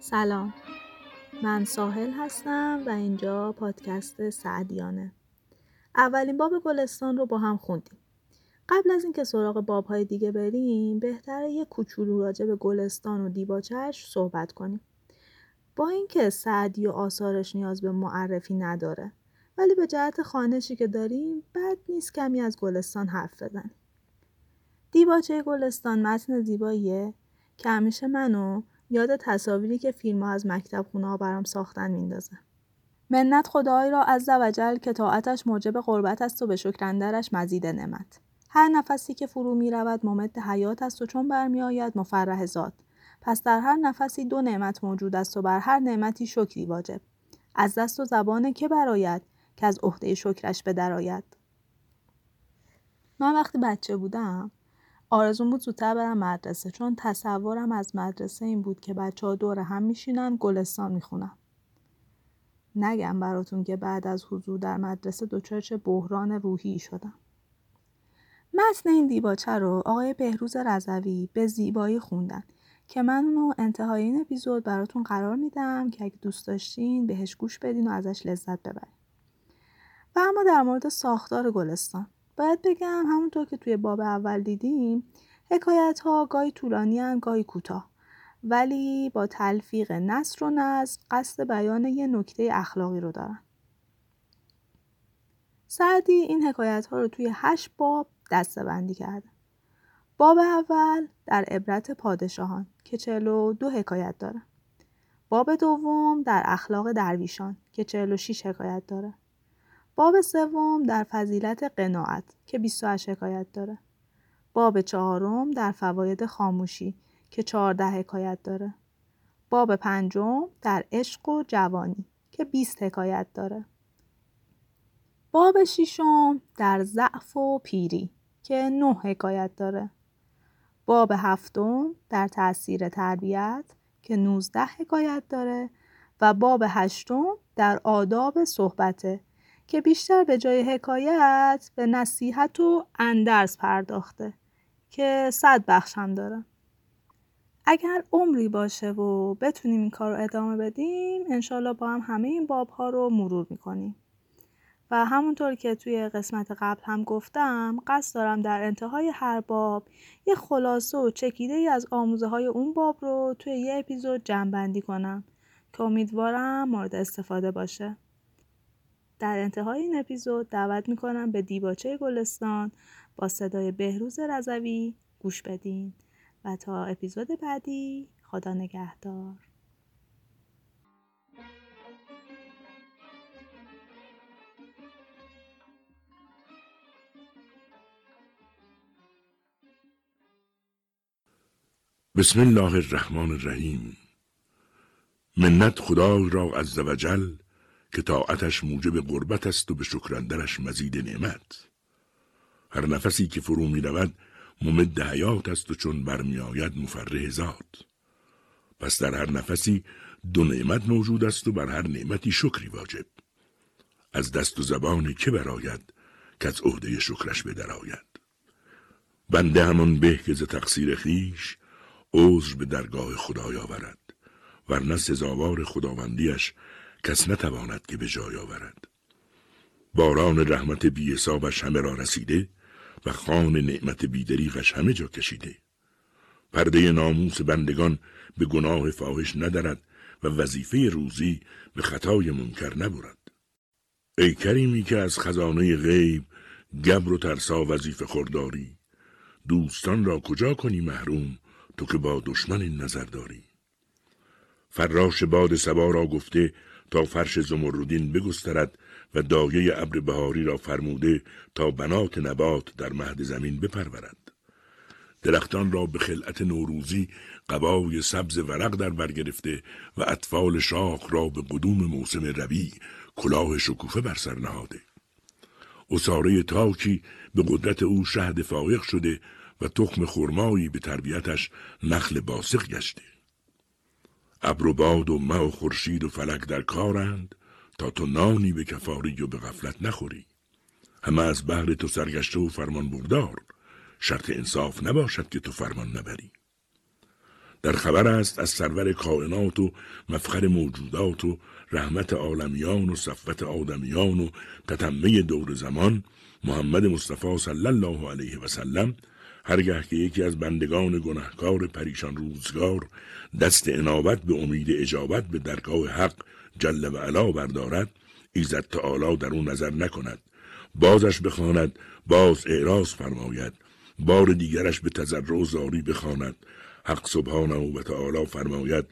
سلام. من ساحل هستم و اینجا پادکست سعدیانه. اولین باب گلستان رو با هم خوندیم. قبل از اینکه سراغ بابهای دیگه بریم بهتره یه کوچولو راجع به گلستان و دیباچهش صحبت کنیم. با اینکه سعدی و آثارش نیاز به معرفی نداره ولی به جهت خانشی که داریم بد نیست کمی از گلستان حرف بزنیم دیباچه گلستان متن زیباییه که همیشه منو یاد تصاویری که فیلم ها از مکتب خونه ها برام ساختن میندازه. منت خدایی را از وجل که طاعتش موجب قربت است و به شکرندرش مزید نعمت. هر نفسی که فرو می رود ممد حیات است و چون برمیآید مفرح ذات. پس در هر نفسی دو نعمت موجود است و بر هر نعمتی شکری واجب. از دست و زبان که براید که از عهده شکرش به درآید. من وقتی بچه بودم آرزون بود زودتر برم مدرسه چون تصورم از مدرسه این بود که بچه ها دور هم میشینن گلستان می‌خونن. نگم براتون که بعد از حضور در مدرسه دچار چه بحران روحی شدم. متن این دیباچه رو آقای بهروز رضوی به زیبایی خوندن که من اونو انتهای این اپیزود براتون قرار میدم که اگه دوست داشتین بهش گوش بدین و ازش لذت ببرین. و اما در مورد ساختار گلستان باید بگم همونطور که توی باب اول دیدیم حکایت ها گاهی طولانی هم گاهی کوتاه ولی با تلفیق نصر و نظم قصد بیان یه نکته اخلاقی رو دارن. سعدی این حکایت ها رو توی هشت باب دسته بندی کرده. باب اول در عبرت پادشاهان که چلو دو حکایت داره. باب دوم در اخلاق درویشان که چلو شیش حکایت داره. باب سوم در فضیلت قناعت که 28 حکایت داره. باب چهارم در فواید خاموشی که 14 حکایت داره. باب پنجم در عشق و جوانی که 20 حکایت داره. باب ششم در ضعف و پیری که 9 حکایت داره. باب هفتم در تاثیر تربیت که 19 حکایت داره و باب هشتم در آداب صحبته که بیشتر به جای حکایت به نصیحت و اندرز پرداخته که صد بخش هم داره. اگر عمری باشه و بتونیم این کار رو ادامه بدیم انشالله با هم همه این باب ها رو مرور می‌کنیم. و همونطور که توی قسمت قبل هم گفتم قصد دارم در انتهای هر باب یه خلاصه و چکیده ای از آموزه های اون باب رو توی یه اپیزود جمع کنم که امیدوارم مورد استفاده باشه. در انتهای این اپیزود دعوت می‌کنم به دیباچه گلستان با صدای بهروز رضوی گوش بدین و تا اپیزود بعدی خدا نگهدار بسم الله الرحمن الرحیم. منت خدای را عز وجل که طاعتش موجب قربت است و به شکرندرش مزید نعمت. هر نفسی که فرو می رود ممد حیات است و چون برمیآید مفرح ذات. پس در هر نفسی دو نعمت موجود است و بر هر نعمتی شکری واجب. از دست و زبان که براید که از عهده شکرش بدرآید بنده همان به که ز تقصیر خیش عذر به درگاه خدای آورد ورنه سزاوار خداوندیش کس نتواند که به جای آورد. باران رحمت بی حسابش همه را رسیده و خان نعمت بیدریغش همه جا کشیده. پرده ناموس بندگان به گناه فاحش ندارد و وظیفه روزی به خطای منکر نبرد. ای کریمی که از خزانه غیب گبر و ترسا وظیفه خورداری دوستان را کجا کنی محروم تو که با دشمن نظر داری. فراش باد سبا را گفته تا فرش زمردین بگسترد و دایه ابر بهاری را فرموده تا بنات نبات در مهد زمین بپرورد. درختان را به خلعت نوروزی قبای سبز ورق در برگرفته و اطفال شاخ را به قدوم موسم ربی کلاه شکوفه بر سر نهاده. اصاره تاکی به قدرت او شهد فائق شده و تخم خرمایی به تربیتش نخل باسق گشته. ابر و باد و مه و خورشید و فلک در کارند تا تو نانی به کفاری و به غفلت نخوری. همه از بهر تو سرگشته و فرمان بردار. شرط انصاف نباشد که تو فرمان نبری. در خبر است از سرور کائنات و مفخر موجودات و رحمت عالمیان و صفت آدمیان و تتمه دور زمان محمد مصطفی صلی الله علیه و سلم هرگه که یکی از بندگان گناهکار پریشان روزگار دست انابت به امید اجابت به درگاه حق جل و علا بردارد ایزد تعالی در اون نظر نکند. بازش بخواند باز اعراض فرماید. بار دیگرش به تضرع و زاری بخواند. حق سبحانه و تعالی فرماید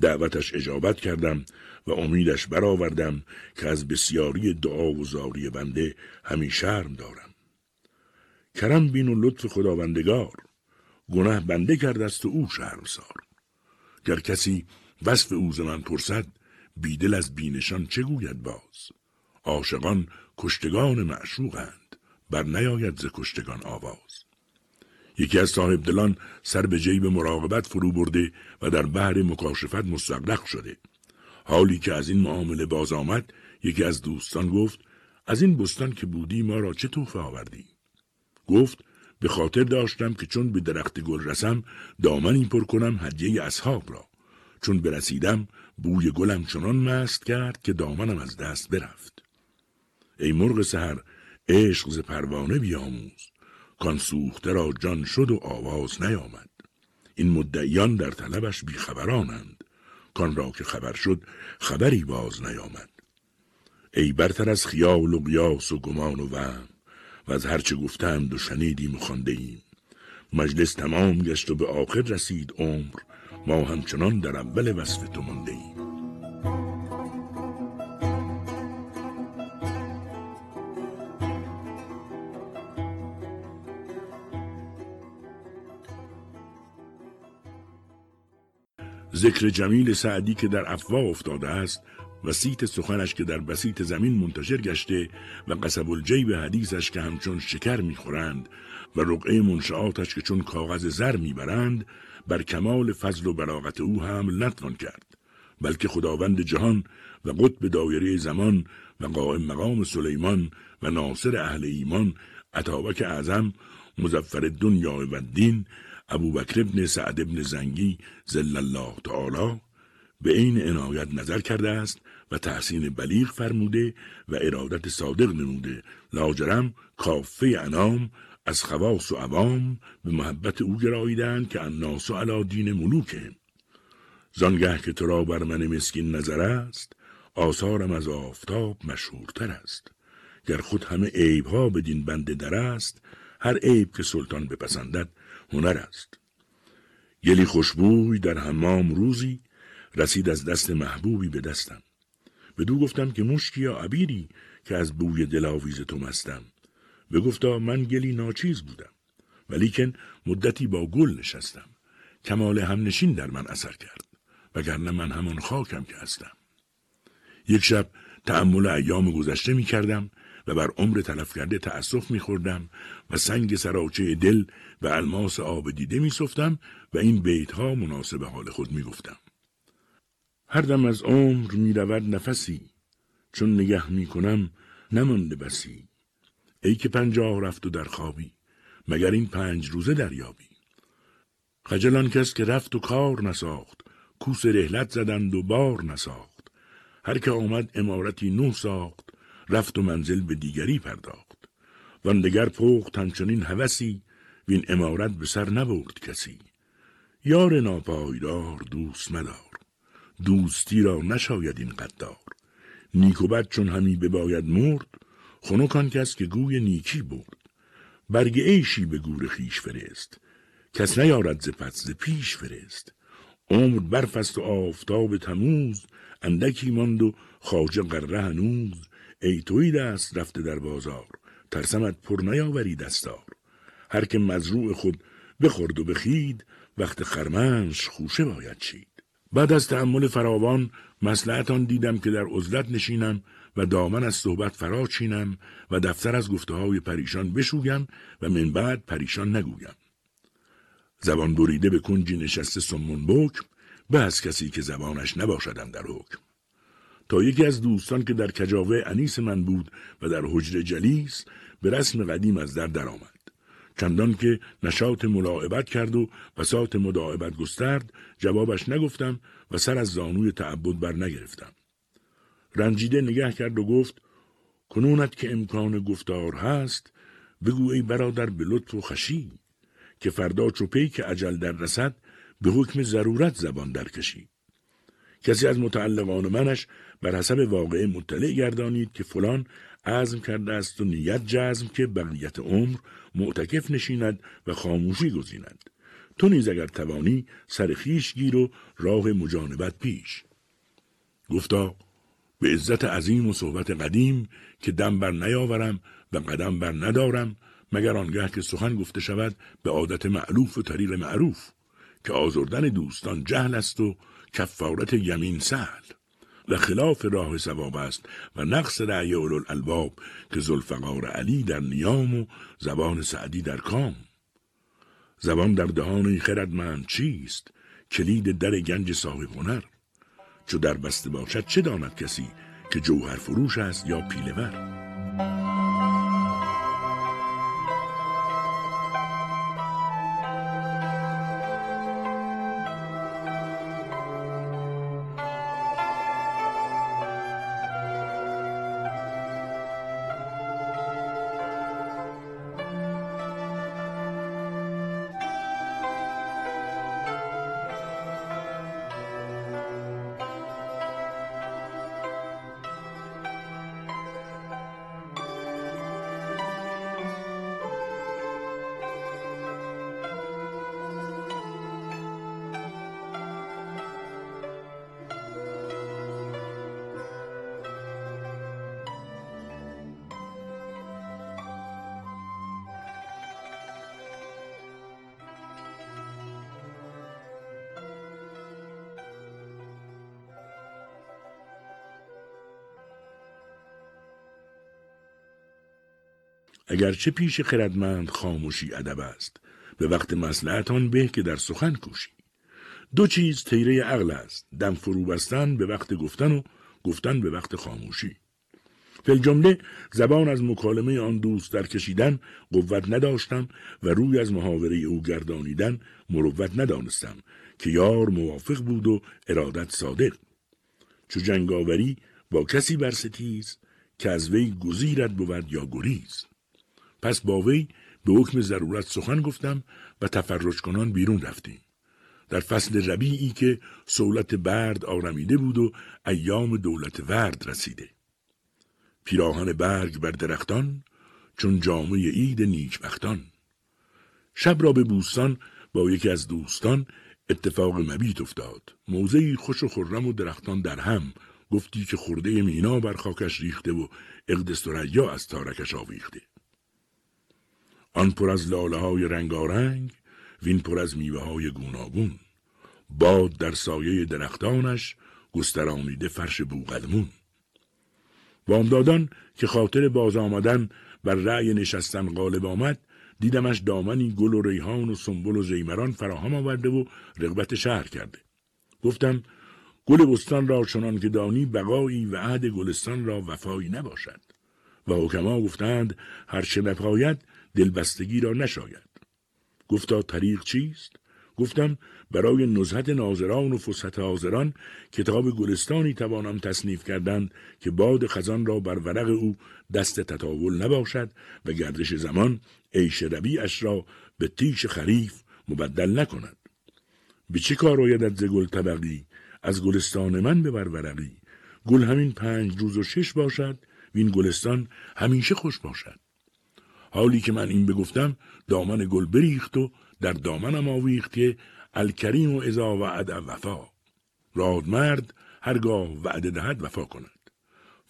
دعوتش اجابت کردم و امیدش برآوردم که از بسیاری دعا و زاری بنده همین شرم دارم. کرم بین و لطف خداوندگار. گناه بنده کرده است او شرمسار. گر کسی وصف او من پرسد بیدل از بینشان چه گوید باز؟ عاشقان کشتگان معشوقند بر نیاید ز کشتگان آواز. یکی از صاحب دلان سر به جیب مراقبت فرو برده و در بحر مکاشفت مستقرق شده. حالی که از این معامله باز آمد یکی از دوستان گفت از این بستان که بودی ما را چه توفه آوردی؟ گفت به خاطر داشتم که چون به درخت گل رسم دامنی پر کنم هدیه اصحاب را. چون برسیدم بوی گلم چنان مست کرد که دامنم از دست برفت. ای مرغ سهر عشق ز پروانه بیاموز. کان سوخته را جان شد و آواز نیامد. این مدعیان در طلبش بیخبرانند. کان را که خبر شد خبری باز نیامد. ای برتر از خیال و قیاس و گمان و وهم و از هرچه گفتند و شنیدیم و خانده ایم مجلس تمام گشت و به آخر رسید عمر. ما همچنان در اول وصف تو مانده ایم ذکر جمیل سعدی که در افوا افتاده است و سیت سخنش که در بسیط زمین منتشر گشته و قصب الجیب حدیثش که همچون شکر می‌خورند و رقعه منشعاتش که چون کاغذ زر می‌برند بر کمال فضل و بلاغت او حمل نتوان کرد بلکه خداوند جهان و قطب دایره زمان و قائم مقام سلیمان و ناصر اهل ایمان عطابک اعظم مزفر دنیا و دین ابو بکر ابن سعد ابن زنگی زل الله تعالی به عین عنایت نظر کرده است و تحسین بلیغ فرموده و ارادت صادق نموده. لاجرم کافه انام از خواص و عوام به محبت او گراییدند که الناس علا دین ملوکه زانگه که تو را بر من مسکین نظر است آثارم از آفتاب مشهورتر است. گر خود همه عیبها به دین بنده در است هر عیب که سلطان بپسندد هنر است. گلی خوشبوی در حمام روزی رسید از دست محبوبی به دستم. دو گفتم که مشکی یا عبیری که از بوی دلاویز تو مستم. به گفتا من گلی ناچیز بودم ولیکن مدتی با گل نشستم. کمال همنشین در من اثر کرد وگرنه من همان خاکم که هستم. یک شب تأمل ایام گذشته می کردم و بر عمر تلف کرده تأسف می خوردم و سنگ سراچه دل و الماس آب دیده می صفتم و این بیت ها مناسب حال خود می گفتم. هر دم از عمر می رود نفسی چون نگه می کنم نمانده بسی. ای که پنجاه رفت و در خوابی مگر این پنج روزه دریابی؟ خجلان کس که رفت و کار نساخت کوس رهلت زدند و بار نساخت. هر که آمد عمارتی نو ساخت رفت و منزل به دیگری پرداخت. واندگر پخت همچنین هوسی وین عمارت به سر نبرد کسی. یار ناپایدار دوست مدار. دوستی را نشاید این غدار. نیک و بد چون همی بباید مرد خنک کس که گوی نیکی برد. برگ عیشی به گور خویش فرست کس نیارد ز پس ز پیش فرست. عمر برف و آفتاب تموز اندکی ماند و خواجه قره هنوز. ای توی دست رفته در بازار ترسمت پر نیاوری دستار. هر که مزروع خود بخورد و بخید وقت خرمنش خوشه باید چید. بعد از تحمل فراوان مسلحتان دیدم که در عزلت نشینم و دامن از صحبت فرا چینم و دفتر از گفته های پریشان بشویم و من بعد پریشان نگویم. زبان بریده به کنجی نشسته سمون بکم به از کسی که زبانش نباشدم در حکم تا یکی از دوستان که در کجاوه انیس من بود و در حجر جلیس به رسم قدیم از در درآمد چندان که نشاط ملاعبت کرد و بساط مداعبت گسترد جوابش نگفتم و سر از زانوی تعبد بر نگرفتم. رنجیده نگه کرد و گفت کنونت که امکان گفتار هست بگو ای برادر به لطف و خشی که فردا چوپی که عجل در رسد به حکم ضرورت زبان درکشی. کسی از متعلقان منش بر حسب واقعه مطلع گردانید که فلان عزم کرده است و نیت جزم که بقیت عمر معتکف نشیند و خاموشی گزیند. تو نیز اگر توانی سر خیش گیر و راه مجانبت پیش. گفتا به عزت عظیم و صحبت قدیم که دم بر نیاورم و قدم بر ندارم مگر آنگه که سخن گفته شود به عادت معلوف و طریق معروف که آزردن دوستان جهل است و کفارت یمین سهل. و خلاف راه سواب است و نقص رعی الالباب که زلفقار علی در نیام و زبان سعدی در کام. زبان در دهان خردمند چیست؟ کلید در گنج صاحب هنر. چو در بسته باشد چه داند کسی که جوهر فروش است یا پیلور اگرچه پیش خردمند خاموشی ادب است. به وقت مسلحتان به که در سخن کوشی. دو چیز تیره عقل است. دم فرو بستن به وقت گفتن و گفتن به وقت خاموشی. فل جمله زبان از مکالمه آن دوست در کشیدن قوت نداشتم و روی از محاوره او گردانیدن مروت ندانستم که یار موافق بود و ارادت صادق. چو جنگاوری با کسی برستیز که از وی گزیرت بود یا گریز. پس با وی به حکم ضرورت سخن گفتم و تفرش کنان بیرون رفتیم. در فصل ربیعی که سولت برد آرمیده بود و ایام دولت ورد رسیده. پیراهن برگ بر درختان چون جامعه عید نیکبختان. شب را به بوستان با یکی از دوستان اتفاق مبیت افتاد. موضعی خوش و خرم و درختان در هم گفتی که خورده مینا بر خاکش ریخته و اقد سریا از تارکش آویخته. آن پر از لاله های رنگارنگ وین پر از میوه های گوناگون. باد در سایه درختانش گسترانیده فرش بوغلمون وامدادان که خاطر باز آمدن بر رأی نشستن غالب آمد دیدمش دامنی گل و ریحان و سنبل و زیمران فراهم آورده و رغبت شهر کرده. گفتم گل بستان را چنان که دانی بقایی و عهد گلستان را وفایی نباشد. و حکما گفتند هر چه نپاید دلبستگی را نشاید. گفتا طریق چیست؟ گفتم برای نزهت ناظران و فسحت حاضران کتاب گلستانی توانم تصنیف کردن که باد خزان را بر ورق او دست تطاول نباشد و گردش زمان عیش ربیعش را به تیش خریف مبدل نکند. به چه کار آیدت ز گل طبقی از گلستان من به ورقی گل همین پنج روز و شش باشد وین گلستان همیشه خوش باشد حالی که من این بگفتم دامن گل بریخت و در دامنم آویخت که الکریم و ازا وعد وفا رادمرد هرگاه وعده دهد وفا کند.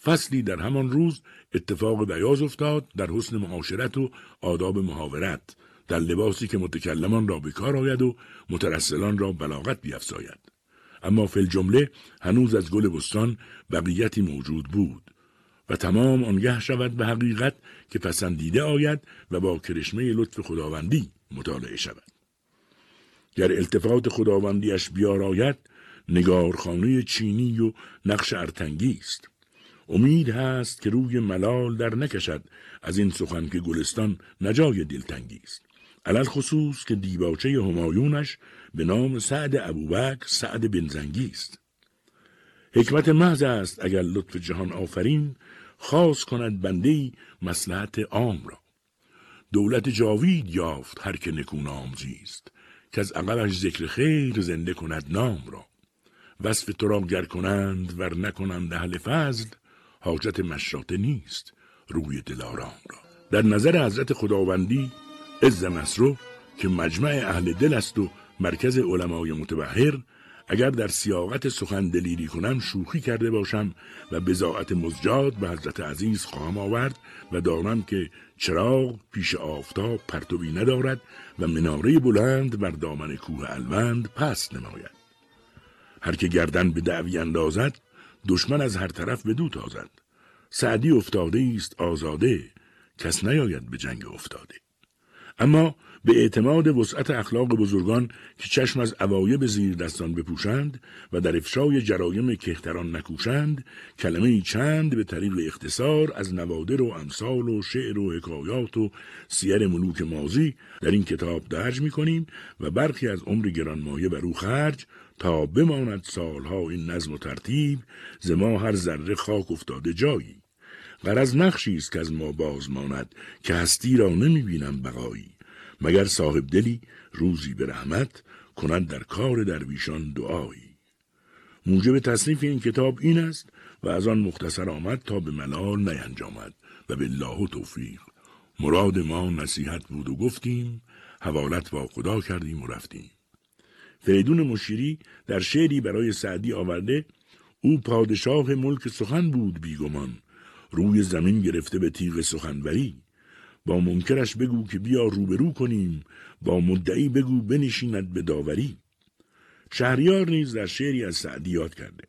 فصلی در همان روز اتفاق بیاز افتاد در حسن معاشرت و آداب محاورت در لباسی که متکلمان را بکار آید و مترسلان را بلاغت بیافزاید اما فل جمله هنوز از گل بستان بقیتی موجود بود. و تمام آنگه شود به حقیقت که پسندیده آید و با کرشمه لطف خداوندی مطالعه شود. گر التفات خداوندیش بیار آید نگارخانه چینی و نقش ارتنگی است. امید هست که روی ملال در نکشد از این سخن که گلستان نجای دلتنگی است. علل خصوص که دیباچه همایونش به نام سعد ابوبکر سعد بنزنگی است. حکمت محض است اگر لطف جهان آفرین خاص کند بنده مسلحت عام را. دولت جاوید یافت هر که نکون آمزیست که از عقبش ذکر خیر زنده کند نام را. وصف تو را گر کنند ور نکنند اهل فضل حاجت مشراطه نیست روی دلارام را. در نظر حضرت خداوندی عز مصرو که مجمع اهل دل است و مرکز علمای متبهر اگر در سیاقت سخن دلیری کنم شوخی کرده باشم و بزاعت مزجاد به حضرت عزیز خواهم آورد و دانم که چراغ پیش آفتاب پرتوی ندارد و مناره بلند بر دامن کوه الوند پست نماید. هر که گردن به دعوی اندازد دشمن از هر طرف به دو تازد. سعدی افتاده است آزاده کس نیاید به جنگ افتاده. اما به اعتماد وسعت اخلاق بزرگان که چشم از عوایب زیر دستان بپوشند و در افشای جرایم کهتران نکوشند کلمه چند به طریق اختصار از نوادر و امثال و شعر و حکایات و سیر ملوک مازی در این کتاب درج می کنیم و برخی از عمر گرانمایه بر او خرج تا بماند سالها این نظم و ترتیب ز ما هر ذره خاک افتاده جایی. غرض نقشی است که از ما باز ماند که هستی را نمی بینم بقایی. مگر صاحب دلی روزی به رحمت کند در کار درویشان دعایی. موجب تصنیف این کتاب این است و از آن مختصر آمد تا به ملال نینجامد و به الله توفیق. مراد ما نصیحت بود و گفتیم حوالت با خدا کردیم و رفتیم. فریدون مشیری در شعری برای سعدی آورده او پادشاه ملک سخن بود بیگمان روی زمین گرفته به تیغ سخنوری. با منکرش بگو که بیا روبرو کنیم با مدعی بگو بنشیند به داوری. شهریار نیز در شعری از سعدی یاد کرده.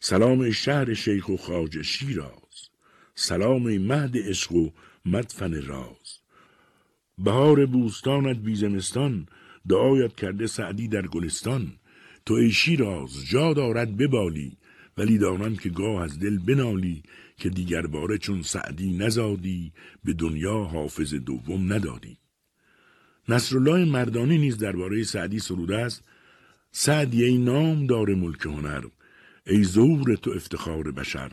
سلام شهر شیخ و خاج شیراز. سلام مهد عشق و مدفن راز. بهار بوستانت بیزمستان دعایت کرده سعدی در گلستان. تو ای شیراز جا دارد ببالی ولی دانم که گاه از دل بنالی. که دیگر باره چون سعدی نزادی به دنیا حافظ دوم ندادی. نصرالله مردانی نیز درباره سعدی سروده است. سعدی ای نام دار ملک هنر ای زور تو افتخار بشر.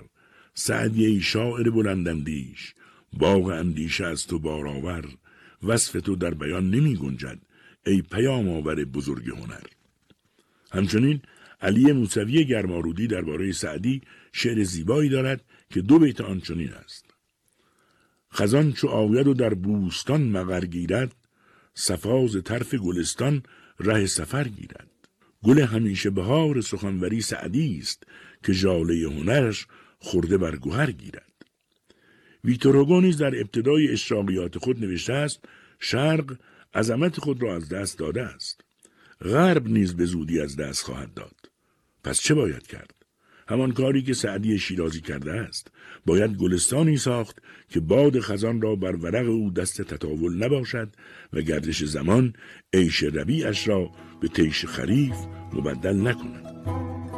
سعدی ای شاعر بلندندیش باغ اندیشه از تو بارآور وصف تو در بیان نمی گنجد ای پیام آور بزرگ هنر. همچنین علی موسوی گرمارودی درباره سعدی شعر زیبایی دارد که دو بیت آنچنین است. خزان چو آید و در بوستان مغر گیرد صفاز طرف گلستان ره سفر گیرد. گل همیشه بهار سخنوری سعدی است که ژاله هنرش خورده بر گوهر گیرد. ویتوروگو نیز در ابتدای اشراقیات خود نوشته است شرق عظمت خود را از دست داده است. غرب نیز به زودی از دست خواهد داد. پس چه باید کرد؟ همان کاری که سعدی شیرازی کرده است. باید گلستانی ساخت که باد خزان را بر ورق او دست تطاول نباشد و گردش زمان عیش ربیعش را به تیش خریف مبدل نکند.